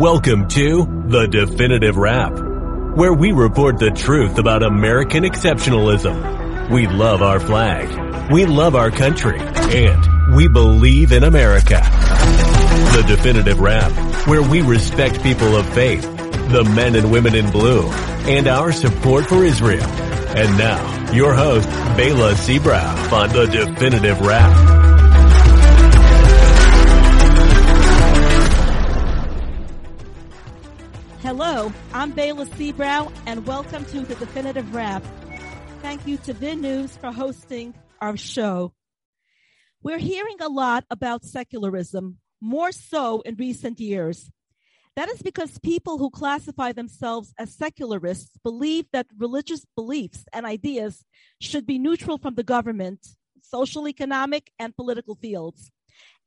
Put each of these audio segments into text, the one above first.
Welcome to The Definitive Wrap, where we report the truth about American exceptionalism. We love our flag, we love our country, and we believe in America. The Definitive Wrap, where we respect people of faith, the men and women in blue, and our support for Israel. And now, your host, Bela Seabrow on The Definitive Wrap. Hello, I'm Bayla Seabrow, and welcome to the Definitive Wrap. Thank you to VIN News for hosting our show. We're hearing a lot about secularism, more so in recent years. That is because people who classify themselves as secularists believe that religious beliefs and ideas should be neutral from the government, social, economic, and political fields,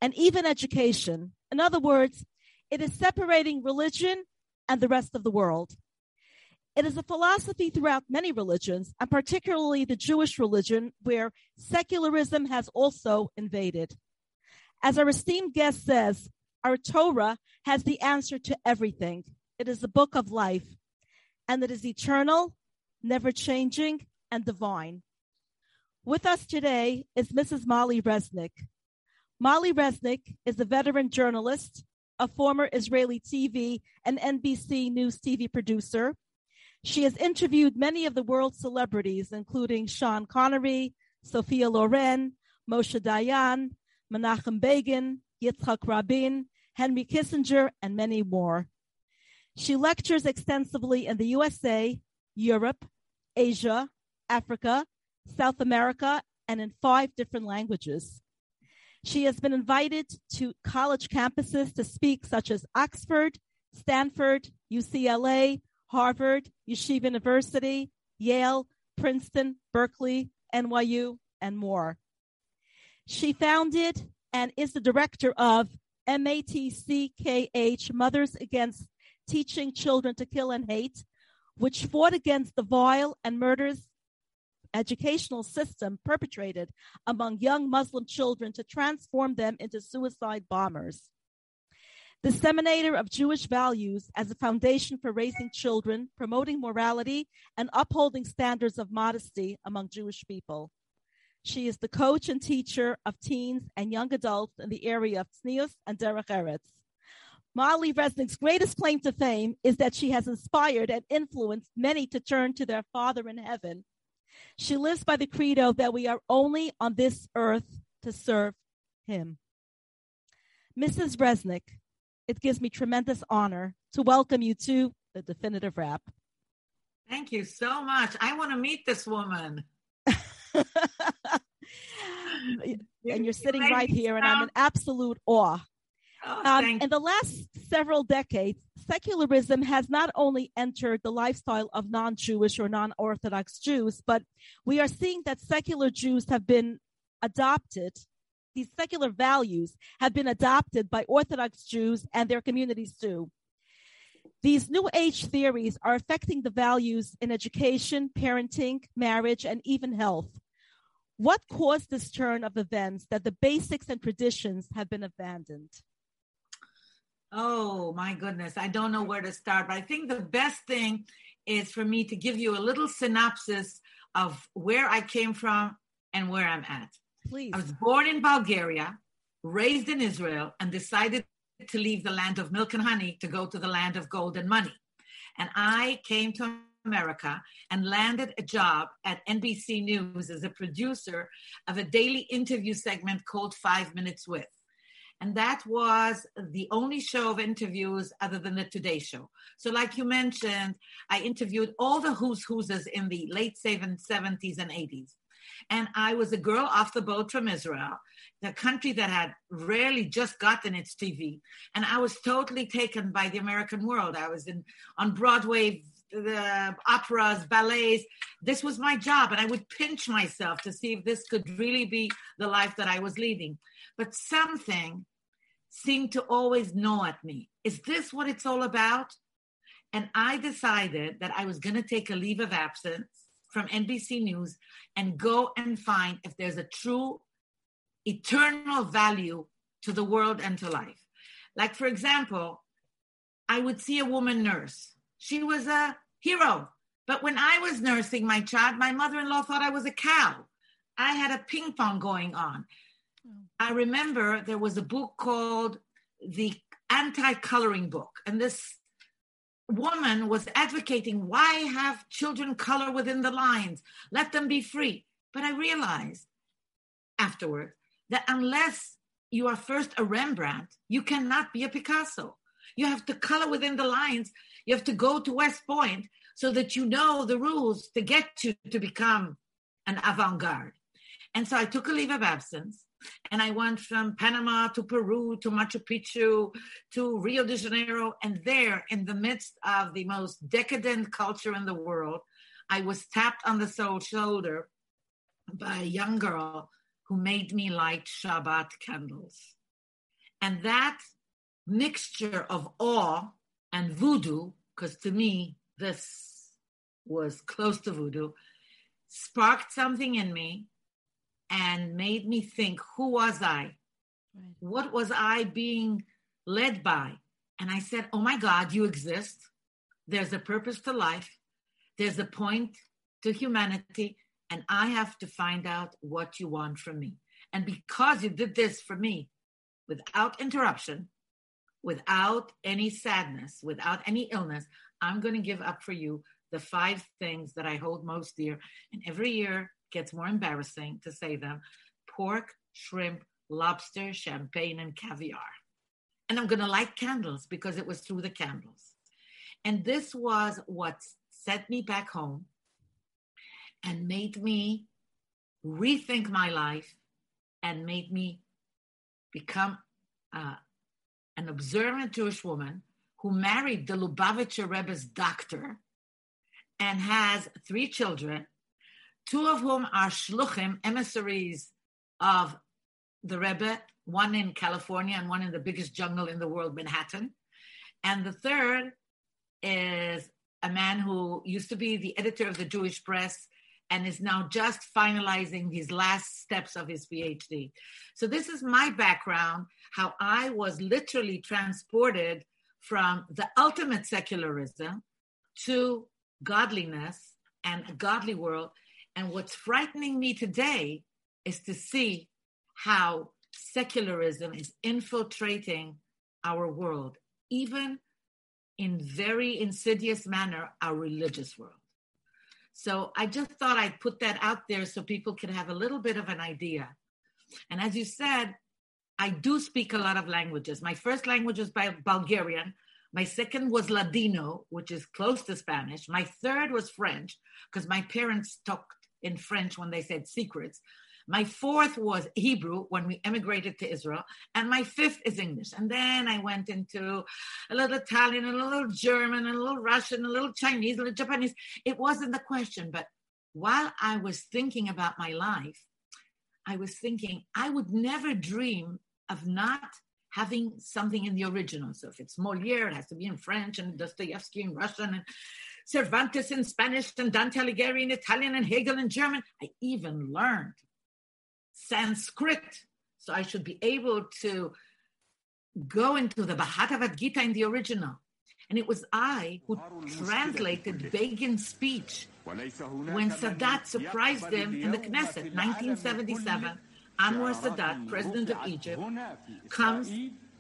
and even education. In other words, it is separating religion and the rest of the world. It is a philosophy throughout many religions, and particularly the Jewish religion, where secularism has also invaded. As our esteemed guest says, our Torah has the answer to everything. It is the book of life, and it is eternal, never changing, and divine. With us today is Mrs. Molly Resnick. Molly Resnick is a veteran journalist, a former Israeli TV and NBC News TV producer. She has interviewed many of the world's celebrities, including Sean Connery, Sophia Loren, Moshe Dayan, Menachem Begin, Yitzhak Rabin, Henry Kissinger, and many more. She lectures extensively in the USA, Europe, Asia, Africa, South America, and in five different languages. She has been invited to college campuses to speak, such as Oxford, Stanford, UCLA, Harvard, Yeshiva University, Yale, Princeton, Berkeley, NYU, and more. She founded and is the director of MATCKH, Mothers Against Teaching Children to Kill and Hate, which fought against the vile and murderous educational system perpetrated among young Muslim children to transform them into suicide bombers. Disseminator of Jewish values as a foundation for raising children, promoting morality, and upholding standards of modesty among Jewish people. She is the coach and teacher of teens and young adults in the area of tznius and derech eretz. Molly Resnick's greatest claim to fame is that she has inspired and influenced many to turn to their Father in heaven she lives by the credo that we are only on this earth to serve him. Mrs. Resnick, it gives me tremendous honor to welcome you to the definitive wrap. Thank you so much. I want to meet this woman. and you're sitting right here, and I'm in absolute awe. Oh, um, in the last several decades, secularism has not only entered the lifestyle of non Jewish or non Orthodox Jews, but we are seeing that secular Jews have been adopted. These secular values have been adopted by Orthodox Jews and their communities too. These New Age theories are affecting the values in education, parenting, marriage, and even health. What caused this turn of events that the basics and traditions have been abandoned? Oh my goodness, I don't know where to start, but I think the best thing is for me to give you a little synopsis of where I came from and where I'm at. Please. I was born in Bulgaria, raised in Israel, and decided to leave the land of milk and honey to go to the land of gold and money. And I came to America and landed a job at NBC News as a producer of a daily interview segment called Five Minutes With and that was the only show of interviews other than the Today Show. So, like you mentioned, I interviewed all the who's who's in the late 70s and 80s. And I was a girl off the boat from Israel, the country that had rarely just gotten its TV. And I was totally taken by the American world. I was in on Broadway, the operas, ballets. This was my job, and I would pinch myself to see if this could really be the life that I was leading. But something seemed to always gnaw at me. Is this what it's all about? And I decided that I was going to take a leave of absence from NBC News and go and find if there's a true eternal value to the world and to life. Like, for example, I would see a woman nurse. She was a hero. But when I was nursing my child, my mother in law thought I was a cow. I had a ping pong going on. I remember there was a book called The Anti Coloring Book. And this woman was advocating why have children color within the lines? Let them be free. But I realized afterward that unless you are first a Rembrandt, you cannot be a Picasso. You have to color within the lines. You have to go to West Point so that you know the rules to get you to become an avant garde. And so I took a leave of absence and I went from Panama to Peru to Machu Picchu to Rio de Janeiro. And there, in the midst of the most decadent culture in the world, I was tapped on the soul shoulder by a young girl who made me light Shabbat candles. And that mixture of awe and voodoo, because to me, this was close to voodoo, sparked something in me and made me think who was I? Right. What was I being led by? And I said, Oh my God, you exist. There's a purpose to life, there's a point to humanity, and I have to find out what you want from me. And because you did this for me without interruption, without any sadness, without any illness, I'm going to give up for you the five things that I hold most dear. And every year gets more embarrassing to say them pork, shrimp, lobster, champagne, and caviar. And I'm going to light candles because it was through the candles. And this was what set me back home and made me rethink my life and made me become uh, an observant Jewish woman who married the Lubavitcher Rebbe's doctor and has three children, two of whom are shluchim, emissaries of the Rebbe, one in California and one in the biggest jungle in the world, Manhattan. And the third is a man who used to be the editor of the Jewish press and is now just finalizing his last steps of his PhD. So, this is my background how I was literally transported from the ultimate secularism to godliness and a godly world. And what's frightening me today is to see how secularism is infiltrating our world, even in very insidious manner, our religious world. So I just thought I'd put that out there so people could have a little bit of an idea. And as you said, I do speak a lot of languages. My first language was Bulgarian. My second was Ladino, which is close to Spanish. My third was French, because my parents talked in French when they said secrets. My fourth was Hebrew when we emigrated to Israel. And my fifth is English. And then I went into a little Italian, a little German, a little Russian, a little Chinese, a little Japanese. It wasn't the question. But while I was thinking about my life, I was thinking I would never dream of not having something in the original. So if it's Moliere, it has to be in French, and Dostoevsky in Russian, and Cervantes in Spanish, and Dante Alighieri in Italian, and Hegel in German. I even learned Sanskrit. So I should be able to go into the Bhagavad Gita in the original. And it was I who translated Begin's speech when Sadat surprised him in the Knesset, 1977. Anwar Sadat, president of Egypt, comes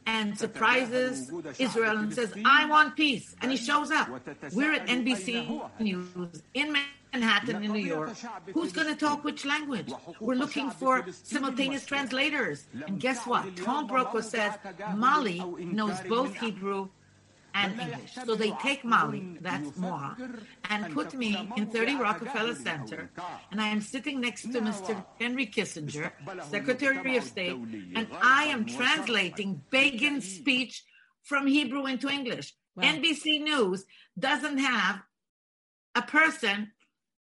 and surprises Israel and says, I want peace. And he shows up. We're at NBC News in Manhattan, in New York. Who's going to talk which language? We're looking for simultaneous translators. And guess what? Tom Brokaw says Mali knows both Hebrew and English. So they take Mali, that's Moha, and put me in 30 Rockefeller Center, and I am sitting next to Mr. Henry Kissinger, Secretary of State, and I am translating Begin's speech from Hebrew into English. Wow. NBC News doesn't have a person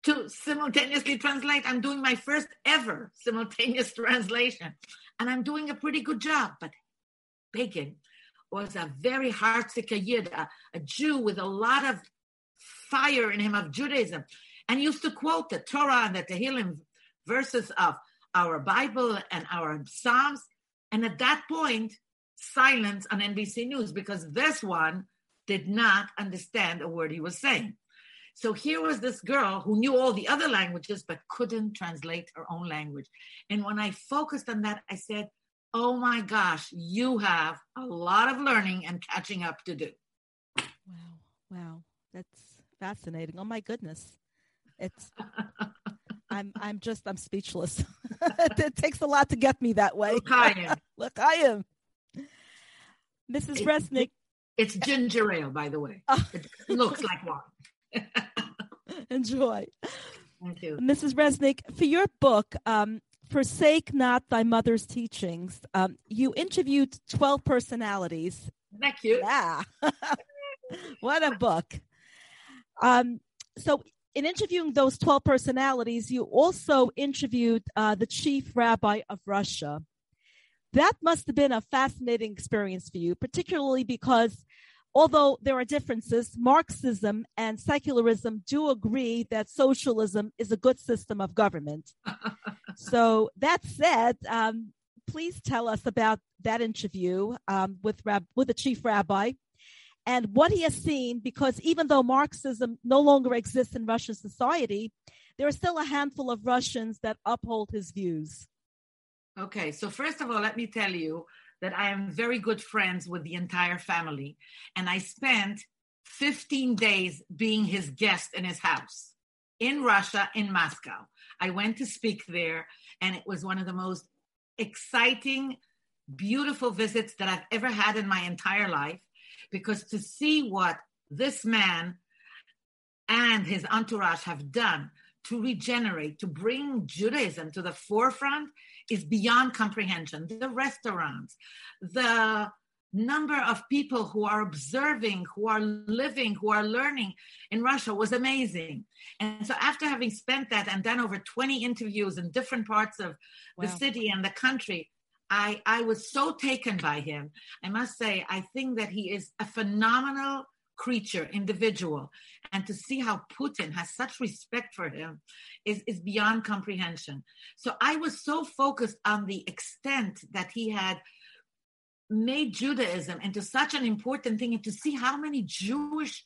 to simultaneously translate. I'm doing my first ever simultaneous translation, and I'm doing a pretty good job. But Begin was a very heartsick Yid, a, a Jew with a lot of fire in him of Judaism, and used to quote the Torah and the Tehillim verses of our Bible and our Psalms. And at that point, silence on NBC News because this one did not understand a word he was saying. So here was this girl who knew all the other languages but couldn't translate her own language. And when I focused on that, I said, Oh my gosh, you have a lot of learning and catching up to do. Wow. Wow. That's fascinating. Oh my goodness. It's I'm I'm just I'm speechless. it takes a lot to get me that way. Look, I am. Look, I am. Mrs. Resnick. It's ginger ale, by the way. Oh. It looks like one. Enjoy. Thank you. Mrs. Resnick, for your book, um, Forsake Not Thy Mother's Teachings, um, you interviewed 12 personalities. Thank you. Yeah. what a book. Um, so, in interviewing those 12 personalities, you also interviewed uh, the chief rabbi of Russia. That must have been a fascinating experience for you, particularly because although there are differences, Marxism and secularism do agree that socialism is a good system of government. so, that said, um, please tell us about that interview um, with, Rab- with the chief rabbi and what he has seen, because even though Marxism no longer exists in Russian society, there are still a handful of Russians that uphold his views. Okay, so first of all, let me tell you that I am very good friends with the entire family, and I spent 15 days being his guest in his house in Russia, in Moscow. I went to speak there, and it was one of the most exciting, beautiful visits that I've ever had in my entire life because to see what this man and his entourage have done to regenerate, to bring Judaism to the forefront is beyond comprehension. The restaurants, the number of people who are observing, who are living, who are learning in Russia was amazing. And so after having spent that and done over 20 interviews in different parts of wow. the city and the country, I, I was so taken by him. I must say, I think that he is a phenomenal creature, individual. And to see how Putin has such respect for him is, is beyond comprehension. So I was so focused on the extent that he had made Judaism into such an important thing and to see how many Jewish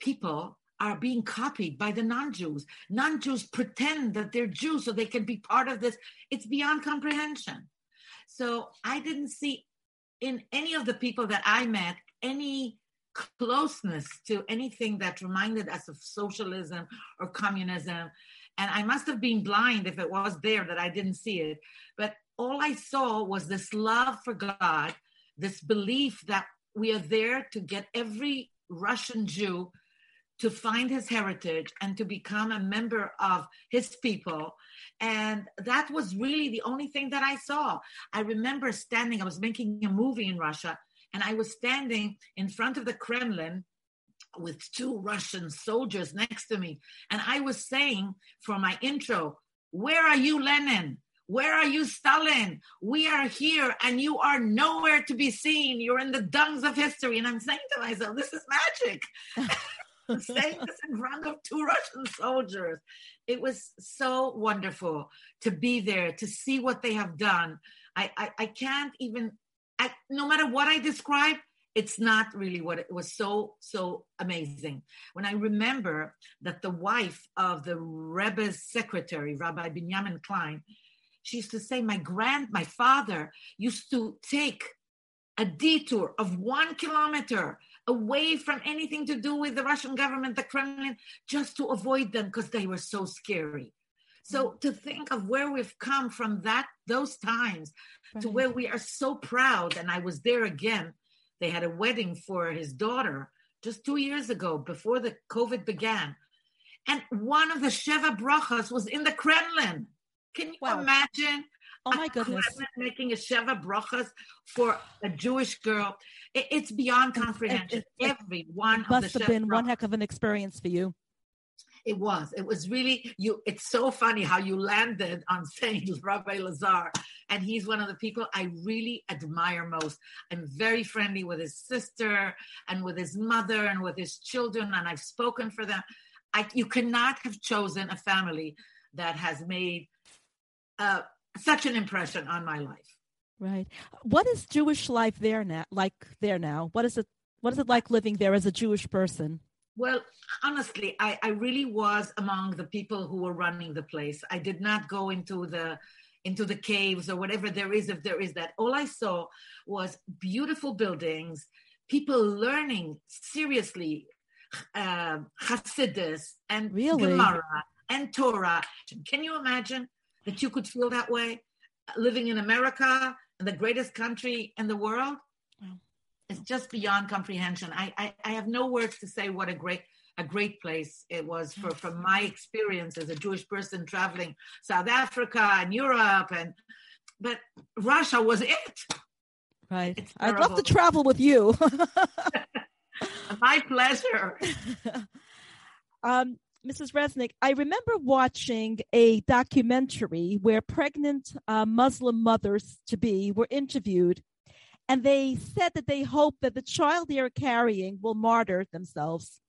people are being copied by the non-Jews. Non-Jews pretend that they're Jews so they can be part of this. It's beyond comprehension. So I didn't see in any of the people that I met any closeness to anything that reminded us of socialism or communism. And I must have been blind if it was there that I didn't see it. But all I saw was this love for God, this belief that we are there to get every Russian Jew to find his heritage and to become a member of his people. And that was really the only thing that I saw. I remember standing, I was making a movie in Russia, and I was standing in front of the Kremlin with two Russian soldiers next to me. And I was saying for my intro, Where are you, Lenin? Where are you, Stalin? We are here and you are nowhere to be seen. You're in the dungs of history. And I'm saying to myself, This is magic. I'm saying this in front of two Russian soldiers. It was so wonderful to be there, to see what they have done. I, I, I can't even, I, no matter what I describe, it's not really what it was so, so amazing. When I remember that the wife of the Rebbe's secretary, Rabbi Benjamin Klein, she used to say, my grand, my father used to take a detour of one kilometer away from anything to do with the Russian government, the Kremlin, just to avoid them because they were so scary. So mm. to think of where we've come from that those times right. to where we are so proud, and I was there again. They had a wedding for his daughter just two years ago before the COVID began. And one of the Sheva Brachas was in the Kremlin. Can you wow. imagine Oh my goodness. Making a Sheva Brachas for a Jewish girl. It, it's beyond comprehension. It, it, Every one it must have been brachas. one heck of an experience for you. It was. It was really you. It's so funny how you landed on saying Rabbi Lazar, and he's one of the people I really admire most. I'm very friendly with his sister and with his mother and with his children, and I've spoken for them. I, you cannot have chosen a family that has made uh, such an impression on my life. Right. What is Jewish life there now? Like there now? What is it What is it like living there as a Jewish person? Well, honestly, I, I really was among the people who were running the place. I did not go into the into the caves or whatever there is, if there is that. All I saw was beautiful buildings, people learning seriously uh, Hasidus and Really? Gemara and Torah. Can you imagine that you could feel that way living in America, the greatest country in the world? Wow. It's just beyond comprehension. I, I, I have no words to say what a great a great place it was for from my experience as a Jewish person traveling South Africa and Europe and but Russia was it. Right. I'd love to travel with you. My pleasure. um, Mrs. Resnick, I remember watching a documentary where pregnant uh, Muslim mothers to be were interviewed, and they said that they hope that the child they are carrying will martyr themselves.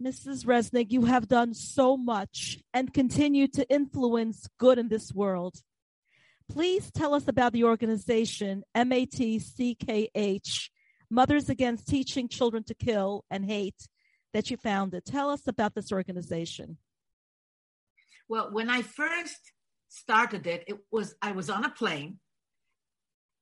Mrs. Resnick, you have done so much and continue to influence good in this world. Please tell us about the organization MATCKH, Mothers Against Teaching Children to Kill and Hate, that you founded. Tell us about this organization. Well, when I first started it, it was I was on a plane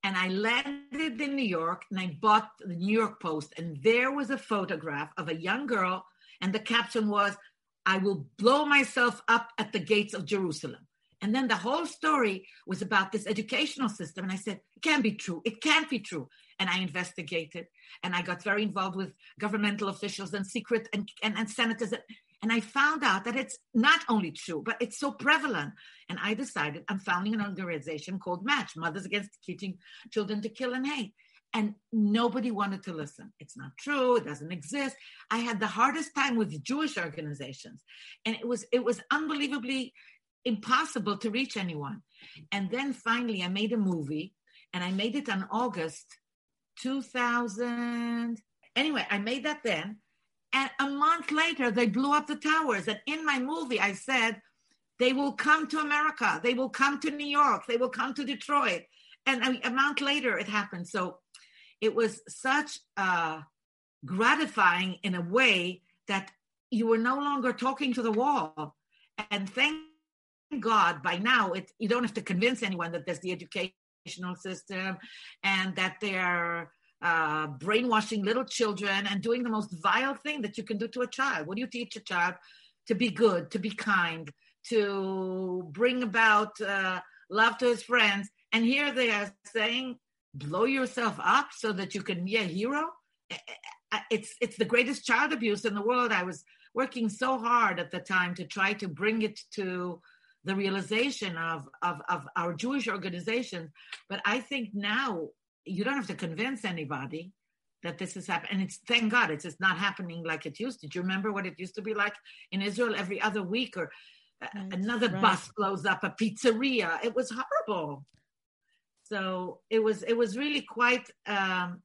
and I landed in New York and I bought the New York Post and there was a photograph of a young girl and the caption was I will blow myself up at the gates of Jerusalem. And then the whole story was about this educational system. And I said, it can't be true. It can't be true. And I investigated and I got very involved with governmental officials and secret and, and, and senators. And I found out that it's not only true, but it's so prevalent. And I decided I'm founding an organization called Match, Mothers Against Teaching Children to Kill and Hate. And nobody wanted to listen. It's not true. It doesn't exist. I had the hardest time with Jewish organizations. And it was it was unbelievably impossible to reach anyone. And then finally I made a movie and I made it on August 2000. Anyway, I made that then. And a month later, they blew up the towers. And in my movie, I said, they will come to America. They will come to New York. They will come to Detroit. And a, month later, it happened. So it was such gratifying in a way that you were no longer talking to the wall. And thank God by now, it, you don't have to convince anyone that there's the educational system and that they're uh, brainwashing little children and doing the most vile thing that you can do to a child. What do you teach a child? To be good, to be kind, to bring about uh, love to his friends. And here they are saying, blow yourself up so that you can be a hero. It's it's the greatest child abuse in the world. I was working so hard at the time to try to bring it to the realization of, of, of our Jewish organization. But I think now you don't have to convince anybody that this is happening. And it's thank God it's just not happening like it used to. Do you remember what it used to be like in Israel every other week or Right, another right. bus blows up a pizzeria? It was horrible. So it was it was really quite um,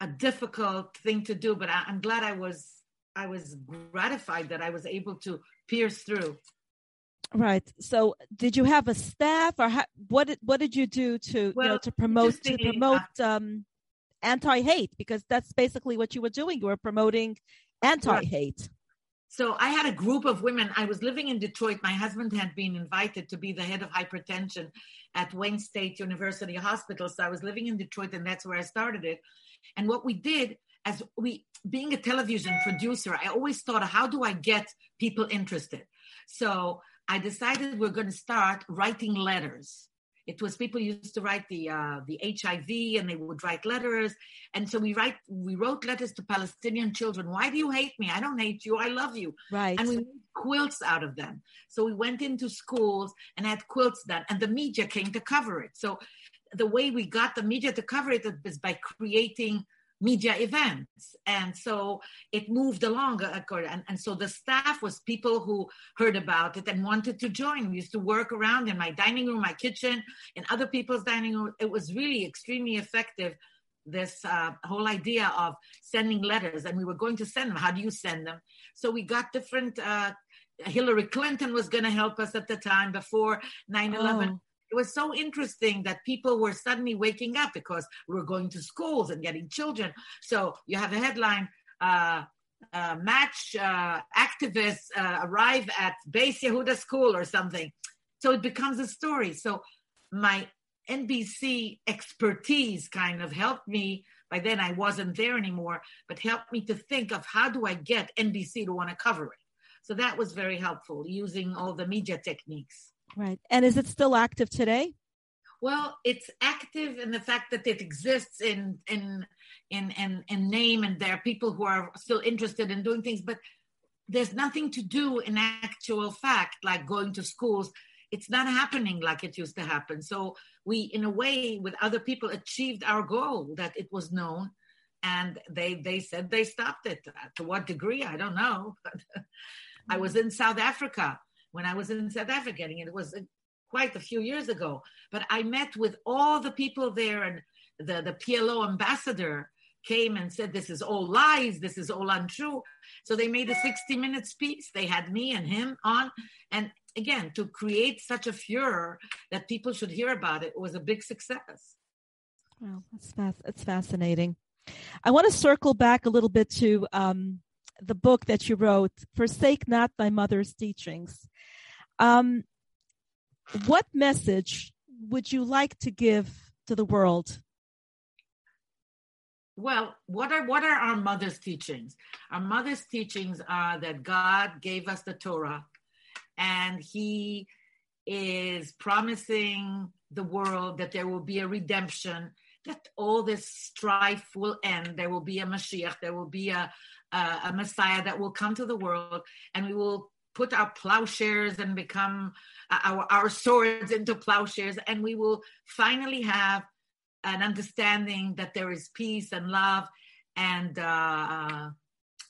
a difficult thing to do, but I, I'm glad I was I was gratified that I was able to pierce through. Right. So, did you have a staff, or ha- what? Did, what did you do to you know to promote to promote um, anti-hate? Because that's basically what you were doing. You were promoting anti-hate. So I had a group of women. I was living in Detroit. My husband had been invited to be the head of hypertension at Wayne State University Hospital. So I was living in Detroit, and that's where I started it. And what we did, as we being a television producer, I always thought, how do I get people interested? So I decided we're going to start writing letters. It was people used to write the uh, the HIV, and they would write letters. And so we write we wrote letters to Palestinian children. Why do you hate me? I don't hate you. I love you. Right. And we made quilts out of them. So we went into schools and had quilts done, and the media came to cover it. So the way we got the media to cover it is by creating media events. And so it moved along. uh, And, and so the staff was people who heard about it and wanted to join. We used to work around in my dining room, my kitchen, in other people's dining room. It was really extremely effective. This uh, whole idea of sending letters, and we were going to send them. How do you send them? So we got different. Uh, Hillary Clinton was going to help us at the time before 9 11. Oh. It was so interesting that people were suddenly waking up because we were going to schools and getting children. So you have a headline. Uh, uh, match uh, activists uh, arrive at Beis Yehuda school or something. So it becomes a story. So my NBC expertise kind of helped me. By then I wasn't there anymore, but helped me to think of how do I get NBC to want to cover it. So that was very helpful using all the media techniques. Right. And is it still active today? Well, it's active in the fact that it exists in in in in, in name, and there are people who are still interested in doing things, but there's nothing to do in actual fact, like going to schools. It's not happening like it used to happen. So we, in a way, with other people, achieved our goal that it was known, and they they said they stopped it. To what degree, I don't know. I was in South Africa when I was in South Africa, and it was quite a few years ago. But I met with all the people there, and the, the PLO ambassador came and said, This is all lies, this is all untrue. So they made a 60 minute speech. They had me and him on. And again, to create such a furor that people should hear about it was a big success. Well, that's, it's fascinating. I want to circle back a little bit to um, the book that you wrote, Forsake Not Thy Mother's Teachings. Um, what message would you like to give to the world? Well, what are what are our mother's teachings? Our mother's teachings are that God gave us the Torah and he is promising the world that there will be a redemption, that all this strife will end. There will be a Mashiach, there will be a, a, a Messiah that will come to the world, and we will put our plowshares and become uh, our, our swords into plowshares, and we will finally have an understanding that there is peace and love and uh,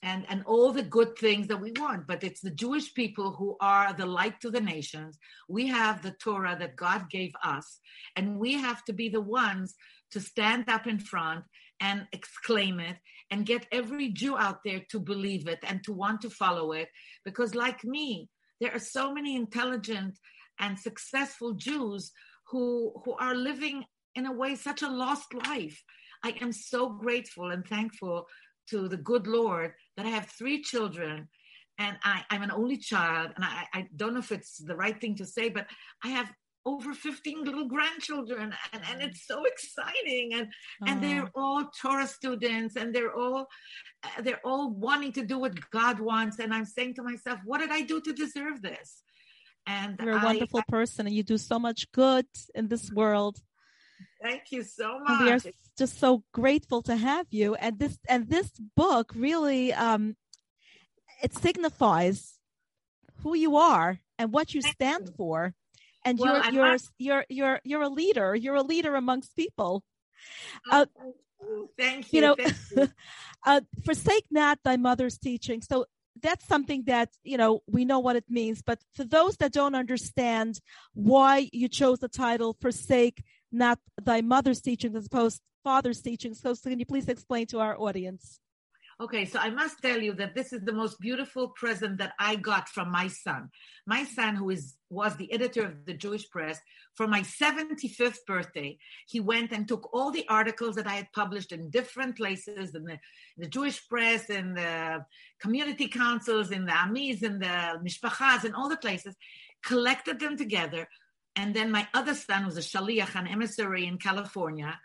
and and all the good things that we want. But it's the Jewish people who are the light to the nations. We have the Torah that God gave us, and we have to be the ones to stand up in front and exclaim it and get every Jew out there to believe it and to want to follow it. Because, like me, there are so many intelligent and successful Jews who, who are living in a way such a lost life. I am so grateful and thankful to the good Lord that I have three children and I, am an only child. And I, I, don't know if it's the right thing to say, but I have over 15 little grandchildren and, and it's so exciting and and they're all torah students and they're all uh, they're all wanting to do what god wants and i'm saying to myself what did i do to deserve this? And you're a wonderful I, person and you do so much good in this world. Thank you so much we are just so grateful to have you and this and this book really um it signifies who you are and what you stand for and well, you're you're you're you're you're a leader. You're a leader amongst people. Oh, uh, thank you. You know, you. uh, forsake not thy mother's teaching. So that's something that you know we know what it means. But for those that don't understand why you chose the title "Forsake not thy mother's teaching" as opposed to father's teaching, so can you please explain to our audience? Okay, so I must tell you that this is the most beautiful present that I got from my son. My son, who is was the editor of the Jewish Press, for my 75th birthday, he went and took all the articles that I had published in different places, in the, the Jewish Press, in the community councils, in the Amis, in the Mishpachas, in all the places, collected them together. And then my other son was a shaliach, an emissary in California,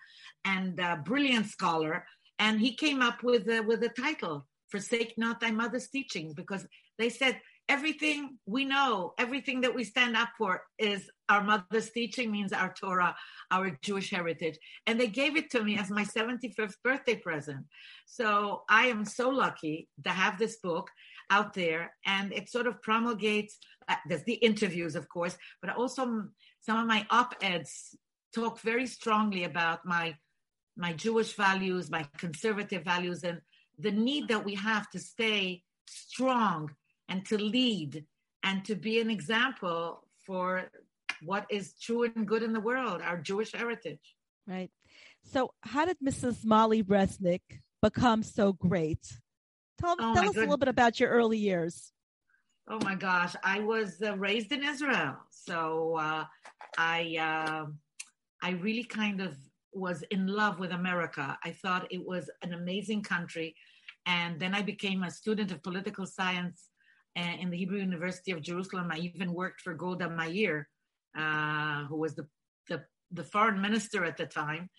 and a brilliant scholar and he came up with a, with a title forsake not thy mother's teachings because they said everything we know everything that we stand up for is our mother's teaching means our torah our jewish heritage. And they gave it to me as my 75th birthday present. So i am so lucky to have this book out there and it sort of promulgates uh, there's the interviews of course but also some of my op-eds talk very strongly about my my Jewish values, my conservative values, and the need that we have to stay strong and to lead and to be an example for what is true and good in the world, our Jewish heritage. Right. So, how did Mrs. Molly Resnick become so great? Tell, oh tell us a little bit about your early years. Oh my gosh, I was uh, raised in Israel, so uh, I uh, I really kind of was in love with America. I thought it was an amazing country, and then I became a student of political science uh, in the Hebrew University of Jerusalem. I even worked for Golda Meir, uh, who was the, the the foreign minister at the time.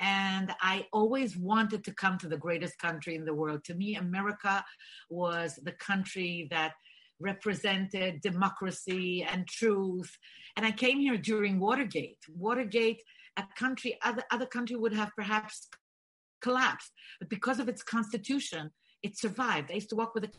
And I always wanted to come to the greatest country in the world. To me, America was the country that represented democracy and truth. And I came here during Watergate. Watergate, a country, other, other country would have perhaps collapsed, but because of its constitution, it survived. I used to walk with a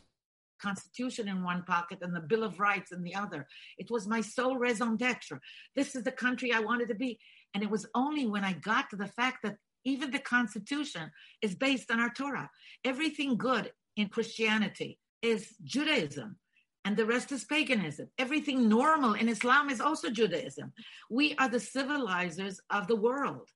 constitution in one pocket and the bill of rights in the other. It was my sole raison d'etre this is the country i wanted to be. And it was only when i got to the fact that even the constitution is based on our torah. Everything good in christianity is judaism and the rest is paganism. Everything normal in Islam is also Judaism. We are the civilizers of the world.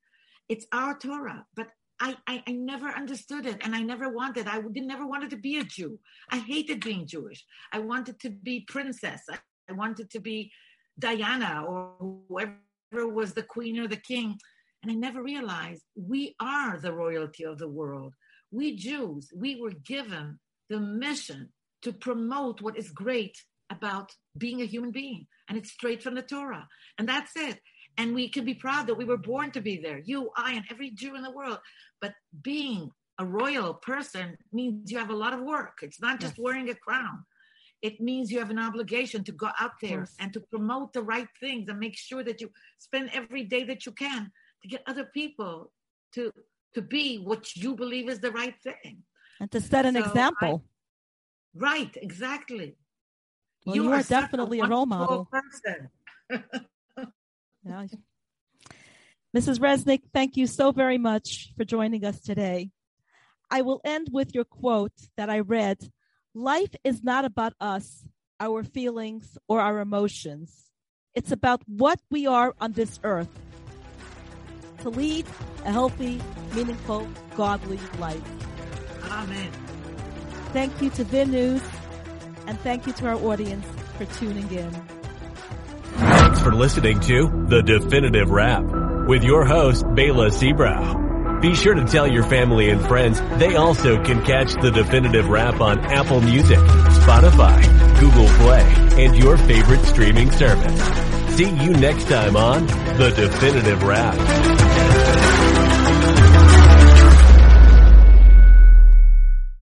It's our Torah, but I, I, I, never understood it and I never wanted. I did, never wanted to be a Jew. I hated being Jewish. I wanted to be princess. I, I wanted to be Diana or whoever was the queen or the king. And I never realized we are the royalty of the world. We Jews, we were given the mission to promote what is great about being a human being. And it's straight from the Torah. And that's it. And we can be proud that we were born to be there. You, I, and every Jew in the world. But being a royal person means you have a lot of work. It's not just yes. wearing a crown. It means you have an obligation to go out there and to promote the right things and make sure that you spend every day that you can to get other people to to be what you believe is the right thing. And to set an so example. Right, exactly. Well, you, you are, are definitely a, a, role model. Yeah. Mrs. Resnick, thank you so very much for joining us today. I will end with your quote that I read Life is not about us, our feelings, or our emotions. It's about what we are on this earth to lead a healthy, meaningful, godly life. Amen. Thank you to VIN News and thank you to our audience for tuning in. Thanks for listening to The Definitive Wrap with your host, Bela Seabrow. Be sure to tell your family and friends they also can catch The Definitive Wrap on Apple Music, Spotify, Google Play, and your favorite streaming service. See you next time on The Definitive Wrap.